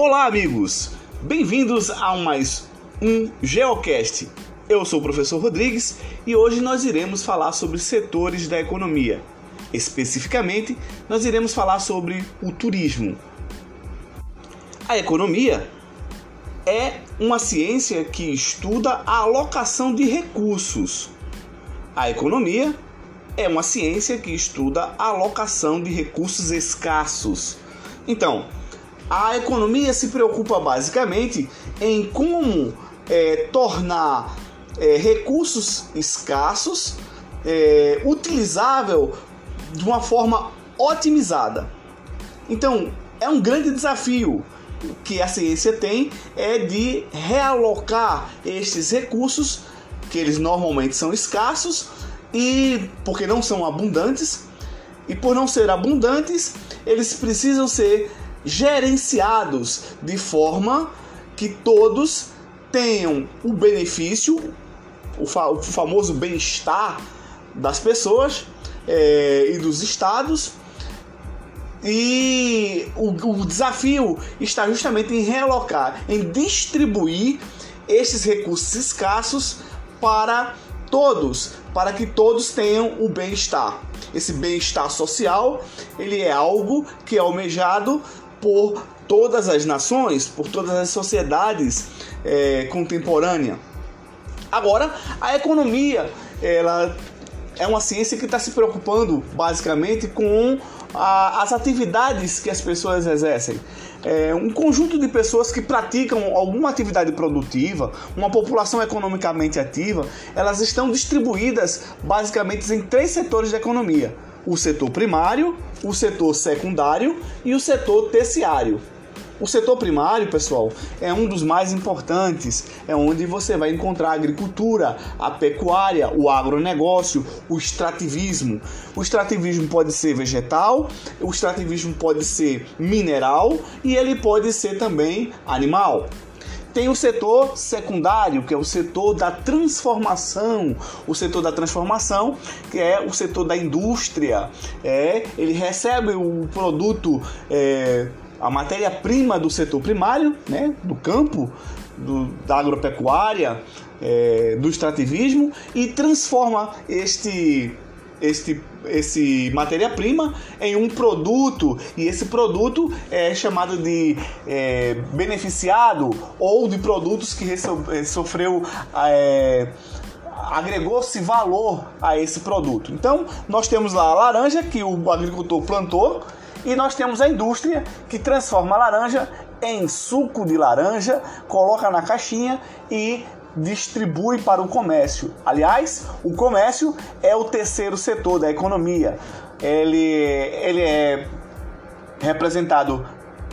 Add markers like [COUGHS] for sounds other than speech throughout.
Olá, amigos! Bem-vindos a mais um Geocast. Eu sou o professor Rodrigues e hoje nós iremos falar sobre setores da economia. Especificamente, nós iremos falar sobre o turismo. A economia é uma ciência que estuda a alocação de recursos. A economia é uma ciência que estuda a alocação de recursos escassos. Então, a economia se preocupa basicamente em como é, tornar é, recursos escassos é, utilizável de uma forma otimizada. Então, é um grande desafio que a ciência tem é de realocar estes recursos que eles normalmente são escassos e porque não são abundantes e por não ser abundantes eles precisam ser gerenciados de forma que todos tenham o benefício, o, fa o famoso bem-estar das pessoas é, e dos estados. E o, o desafio está justamente em realocar, em distribuir esses recursos escassos para todos, para que todos tenham o bem-estar. Esse bem-estar social, ele é algo que é almejado por todas as nações, por todas as sociedades é, contemporâneas. Agora, a economia, ela é uma ciência que está se preocupando basicamente com a, as atividades que as pessoas exercem. É um conjunto de pessoas que praticam alguma atividade produtiva, uma população economicamente ativa, elas estão distribuídas basicamente em três setores da economia o setor primário, o setor secundário e o setor terciário. O setor primário, pessoal, é um dos mais importantes. É onde você vai encontrar a agricultura, a pecuária, o agronegócio, o extrativismo. O extrativismo pode ser vegetal, o extrativismo pode ser mineral e ele pode ser também animal. Tem o setor secundário, que é o setor da transformação. O setor da transformação, que é o setor da indústria. É, ele recebe o produto, é, a matéria-prima do setor primário, né, do campo, do, da agropecuária, é, do extrativismo e transforma este este, esse matéria-prima em um produto e esse produto é chamado de é, beneficiado ou de produtos que é, sofreu é, agregou-se valor a esse produto. Então nós temos lá a laranja que o agricultor plantou e nós temos a indústria que transforma a laranja em suco de laranja, coloca na caixinha e distribui para o comércio. Aliás, o comércio é o terceiro setor da economia. Ele, ele é representado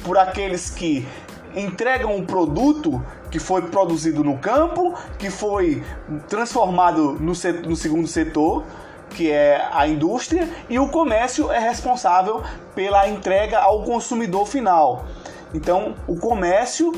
por aqueles que entregam um produto que foi produzido no campo, que foi transformado no, setor, no segundo setor, que é a indústria, e o comércio é responsável pela entrega ao consumidor final. Então, o comércio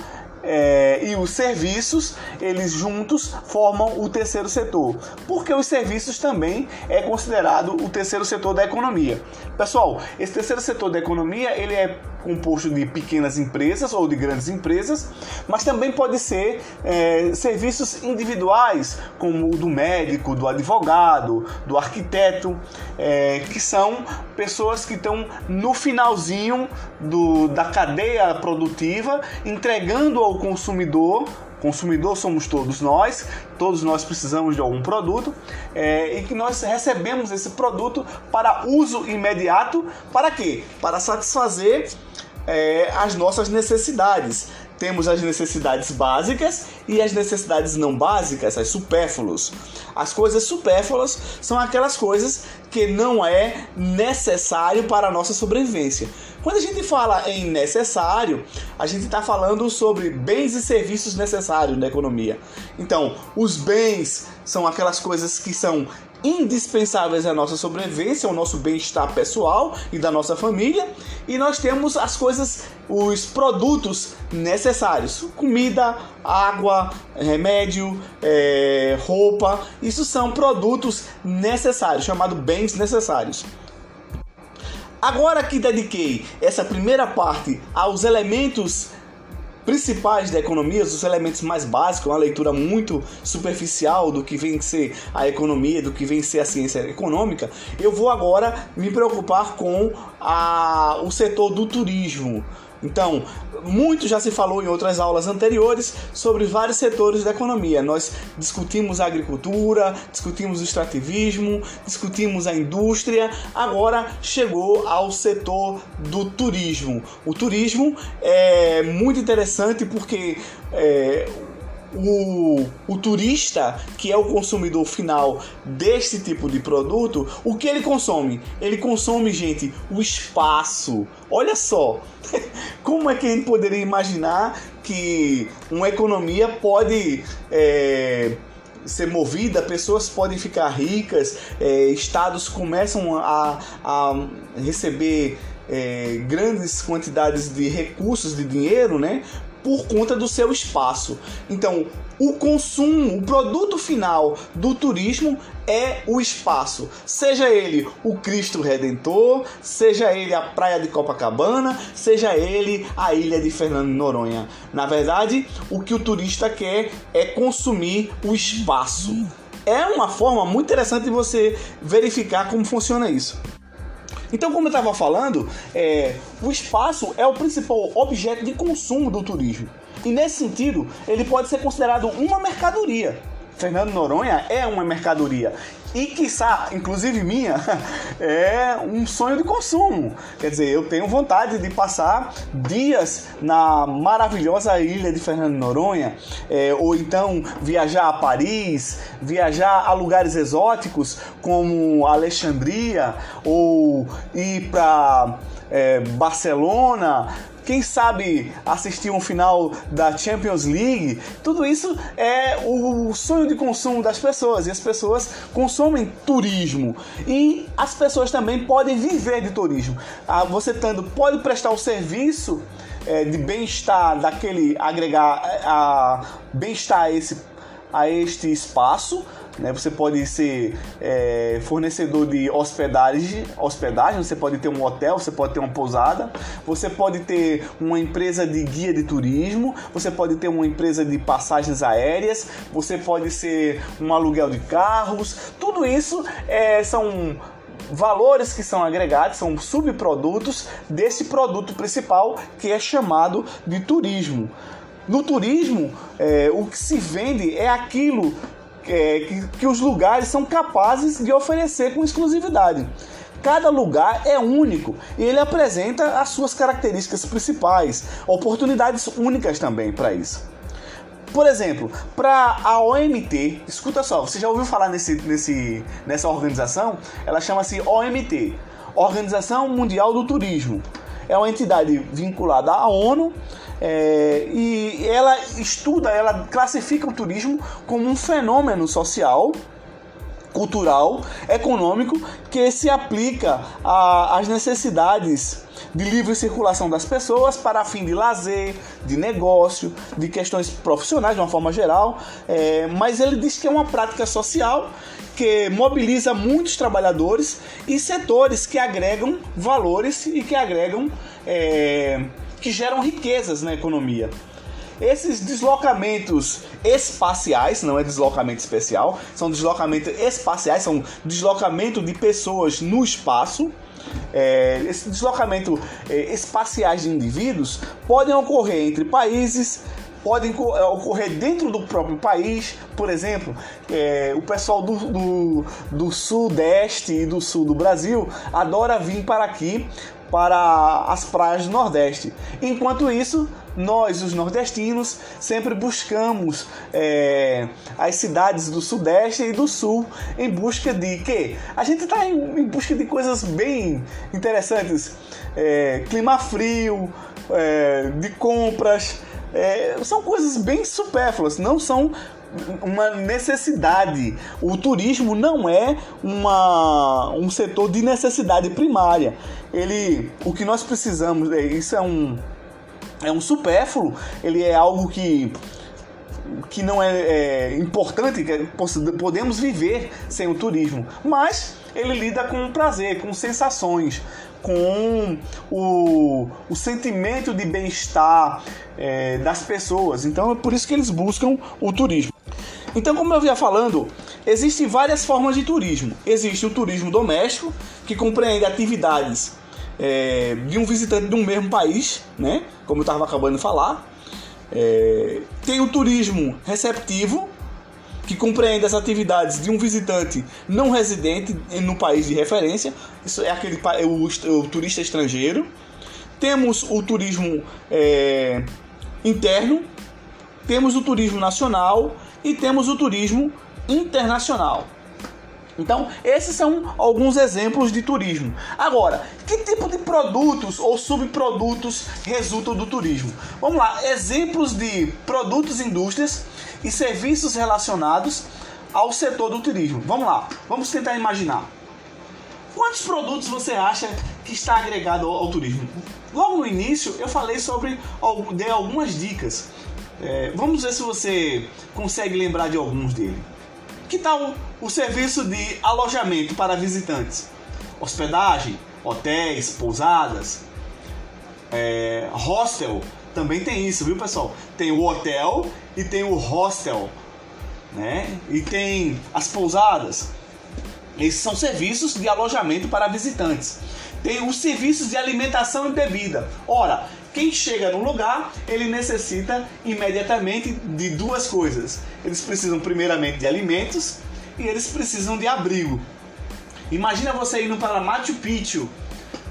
é, e os serviços, eles juntos formam o terceiro setor. Porque os serviços também é considerado o terceiro setor da economia. Pessoal, esse terceiro setor da economia, ele é composto de pequenas empresas ou de grandes empresas, mas também pode ser é, serviços individuais, como o do médico, do advogado, do arquiteto, é, que são pessoas que estão no finalzinho do, da cadeia produtiva, entregando ao consumidor consumidor somos todos nós, todos nós precisamos de algum produto é, e que nós recebemos esse produto para uso imediato. Para quê? Para satisfazer é, as nossas necessidades. Temos as necessidades básicas e as necessidades não básicas, as supérfluas. As coisas supérfluas são aquelas coisas que não é necessário para a nossa sobrevivência. Quando a gente fala em necessário, a gente está falando sobre bens e serviços necessários na economia. Então, os bens são aquelas coisas que são indispensáveis à nossa sobrevivência, ao nosso bem-estar pessoal e da nossa família, e nós temos as coisas, os produtos necessários: comida, água, remédio, é, roupa. Isso são produtos necessários, chamados bens necessários. Agora que dediquei essa primeira parte aos elementos principais da economia, os elementos mais básicos, uma leitura muito superficial do que vem ser a economia, do que vem ser a ciência econômica, eu vou agora me preocupar com a, o setor do turismo. Então, muito já se falou em outras aulas anteriores sobre vários setores da economia. Nós discutimos a agricultura, discutimos o extrativismo, discutimos a indústria, agora chegou ao setor do turismo. O turismo é muito interessante porque é, o, o turista, que é o consumidor final deste tipo de produto, o que ele consome? Ele consome, gente, o espaço. Olha só, [LAUGHS] como é que a gente poderia imaginar que uma economia pode. É, ser movida, pessoas podem ficar ricas, é, estados começam a, a receber é, grandes quantidades de recursos, de dinheiro, né? Por conta do seu espaço. Então, o consumo, o produto final do turismo é o espaço. Seja ele o Cristo Redentor, seja ele a praia de Copacabana, seja ele a ilha de Fernando de Noronha. Na verdade, o que o turista quer é consumir o espaço. É uma forma muito interessante de você verificar como funciona isso. Então, como eu estava falando, é, o espaço é o principal objeto de consumo do turismo. E nesse sentido, ele pode ser considerado uma mercadoria. Fernando Noronha é uma mercadoria. E, quiçá, inclusive minha, [LAUGHS] é um sonho de consumo. Quer dizer, eu tenho vontade de passar dias na maravilhosa ilha de Fernando Noronha, é, ou então viajar a Paris, viajar a lugares exóticos como Alexandria, ou ir para é, Barcelona, quem sabe assistir um final da Champions League, tudo isso é o sonho de consumo das pessoas e as pessoas consomem turismo e as pessoas também podem viver de turismo. Ah, você tendo pode prestar o serviço é, de bem-estar daquele agregar a bem-estar a esse a este espaço né? Você pode ser é, fornecedor de hospedagem, hospedagem, você pode ter um hotel, você pode ter uma pousada, você pode ter uma empresa de guia de turismo, você pode ter uma empresa de passagens aéreas, você pode ser um aluguel de carros. Tudo isso é, são valores que são agregados, são subprodutos desse produto principal que é chamado de turismo. No turismo, é, o que se vende é aquilo é, que, que os lugares são capazes de oferecer com exclusividade. Cada lugar é único e ele apresenta as suas características principais, oportunidades únicas também para isso. Por exemplo, para a OMT, escuta só, você já ouviu falar nesse, nesse, nessa organização? Ela chama-se OMT Organização Mundial do Turismo. É uma entidade vinculada à ONU é, e ela estuda, ela classifica o turismo como um fenômeno social, cultural, econômico que se aplica às necessidades de livre circulação das pessoas para fim de lazer, de negócio, de questões profissionais de uma forma geral, é, mas ele diz que é uma prática social que mobiliza muitos trabalhadores e setores que agregam valores e que agregam é, que geram riquezas na economia. Esses deslocamentos espaciais, não é deslocamento especial, são deslocamentos espaciais, são deslocamento de pessoas no espaço. É, esse deslocamento é, espaciais de indivíduos podem ocorrer entre países, podem é, ocorrer dentro do próprio país. Por exemplo, é, o pessoal do, do, do sudeste e do sul do Brasil adora vir para aqui para as praias do Nordeste. Enquanto isso, nós, os nordestinos, sempre buscamos é, as cidades do Sudeste e do Sul em busca de quê? A gente está em, em, busca de coisas bem interessantes. É, clima frio, é, de compras, são coisas bem supérfluas, não são uma necessidade. O turismo não é uma, um setor de necessidade primária. Ele, o que nós precisamos, é, isso é um, é um supérfluo, ele é algo que que não é, é importante, que podemos viver sem o turismo, mas ele lida com prazer, com sensações, com o, o sentimento de bem-estar é, das pessoas. Então é por isso que eles buscam o turismo. Então, como eu vinha falando, existem várias formas de turismo. Existe o turismo doméstico, que compreende atividades é, de um visitante de um mesmo país, né? Como eu estava acabando de falar. É, tem o turismo receptivo, que compreende as atividades de um visitante não residente no país de referência. Isso é aquele o, o turista estrangeiro. Temos o turismo é, interno, temos o turismo nacional e temos o turismo internacional. Então, esses são alguns exemplos de turismo. Agora, que tipo de produtos ou subprodutos resultam do turismo? Vamos lá, exemplos de produtos indústrias e serviços relacionados ao setor do turismo. Vamos lá, vamos tentar imaginar. Quantos produtos você acha que está agregado ao, turismo? Logo no início eu falei sobre, dei algumas dicas. É, vamos ver se você consegue lembrar de alguns dele. Que tal o serviço de alojamento para visitantes? Hospedagem, hotéis, pousadas, é, hostel, também tem isso, viu pessoal? Tem o hotel e tem o hostel, né? E tem as pousadas. Esses são serviços de alojamento para visitantes. Tem os serviços de alimentação e bebida. Ora, quem chega no lugar, ele necessita imediatamente de duas coisas. Eles precisam primeiramente de alimentos e eles precisam de abrigo. Imagina você indo para Machu Picchu.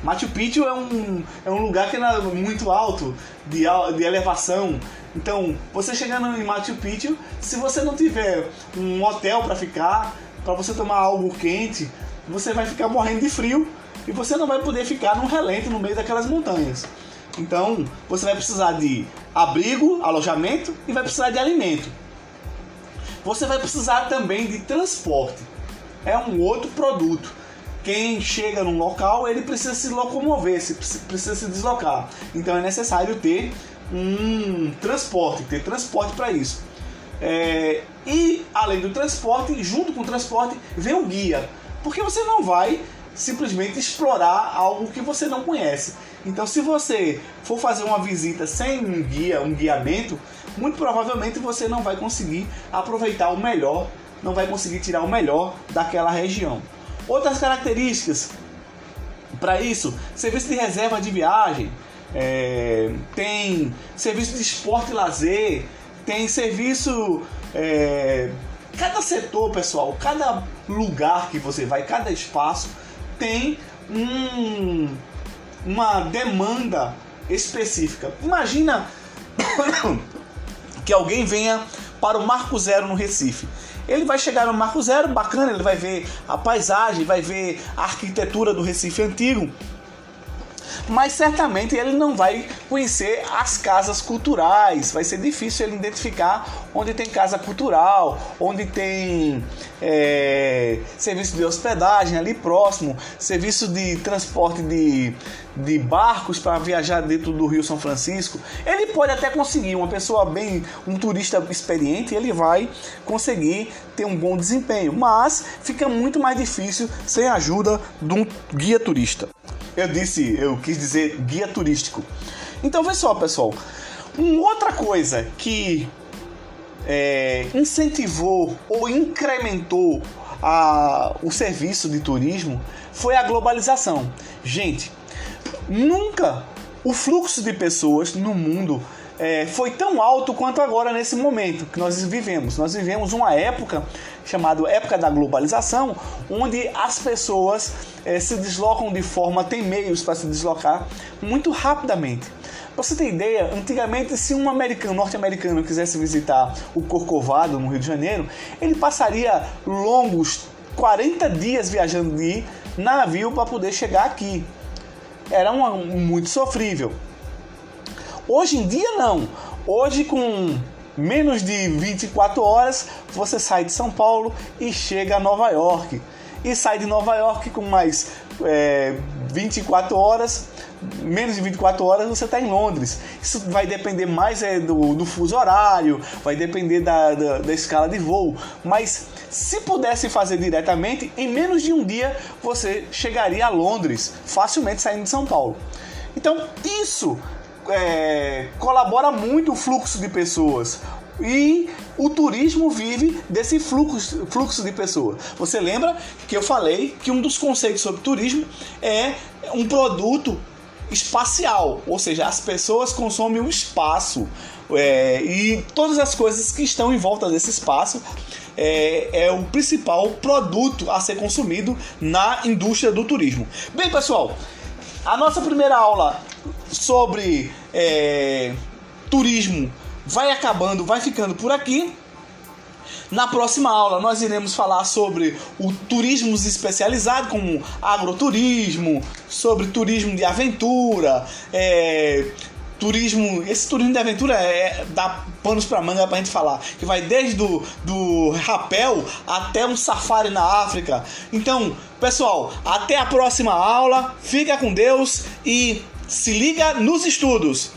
Machu Picchu é um, é um lugar que é muito alto, de, de elevação. Então, você chegando em Machu Picchu, se você não tiver um hotel para ficar, para você tomar algo quente, você vai ficar morrendo de frio e você não vai poder ficar num relento no meio daquelas montanhas. Então, você vai precisar de abrigo, alojamento e vai precisar de alimento. Você vai precisar também de transporte. É um outro produto. Quem chega num local, ele precisa se locomover, precisa se deslocar. Então é necessário ter um transporte, ter transporte para isso. É, e além do transporte, junto com o transporte, vem o guia. Porque você não vai simplesmente explorar algo que você não conhece. Então, se você for fazer uma visita sem um guia, um guiamento, muito provavelmente você não vai conseguir aproveitar o melhor, não vai conseguir tirar o melhor daquela região. Outras características para isso, serviço de reserva de viagem, é, tem serviço de esporte e lazer, tem serviço. É, cada setor, pessoal, cada lugar que você vai, cada espaço tem um, uma demanda específica. Imagina [COUGHS] que alguém venha para o Marco Zero no Recife. Ele vai chegar no Marco Zero, bacana, ele vai ver a paisagem, vai ver a arquitetura do Recife antigo, mas certamente ele não vai conhecer as casas culturais. Vai ser difícil ele identificar onde tem casa cultural, onde tem é, serviço de hospedagem ali próximo, serviço de transporte de, de barcos para viajar dentro do Rio São Francisco. Ele pode até conseguir, uma pessoa bem, um turista experiente, ele vai conseguir ter um bom desempenho, mas fica muito mais difícil sem a ajuda de um guia turista. Eu disse, eu quis dizer guia turístico. Então, vê só, pessoal. Uma outra coisa que é, incentivou ou incrementou a, o serviço de turismo foi a globalização. Gente, nunca o fluxo de pessoas no mundo é, foi tão alto quanto agora nesse momento que nós vivemos. Nós vivemos uma época chamada época da globalização, onde as pessoas é, se deslocam de forma, tem meios para se deslocar muito rapidamente. Pra você ter ideia, antigamente, se um americano, norte-americano, quisesse visitar o Corcovado, no Rio de Janeiro, ele passaria longos 40 dias viajando de navio para poder chegar aqui. Era uma, muito sofrível. Hoje em dia não. Hoje com menos de 24 horas você sai de São Paulo e chega a Nova York. E sai de Nova York com mais é, 24 horas, menos de 24 horas você está em Londres. Isso vai depender mais é, do, do fuso horário, vai depender da, da, da escala de voo. Mas Se pudesse fazer diretamente, em menos de um dia você chegaria a Londres, facilmente saindo de São Paulo. Então, isso é, colabora muito o fluxo de pessoas. E o turismo vive desse fluxo, fluxo de pessoas. Você lembra que eu falei que um dos conceitos sobre turismo é um produto espacial, ou seja, as pessoas consomem o espaço é, e todas as coisas que estão em volta desse espaço é, é, o principal produto a ser consumido na indústria do turismo. Bem, pessoal, a nossa primeira aula sobre é, turismo vai acabando, vai ficando por aqui. Na próxima aula nós iremos falar sobre o turismo especializado, como agroturismo, sobre turismo de aventura, é, turismo, esse turismo de aventura é, dá panos para manga pra gente falar, que vai desde do, do rapel até um safari na África. Então, pessoal, até a próxima aula, fica com Deus e se liga nos estudos.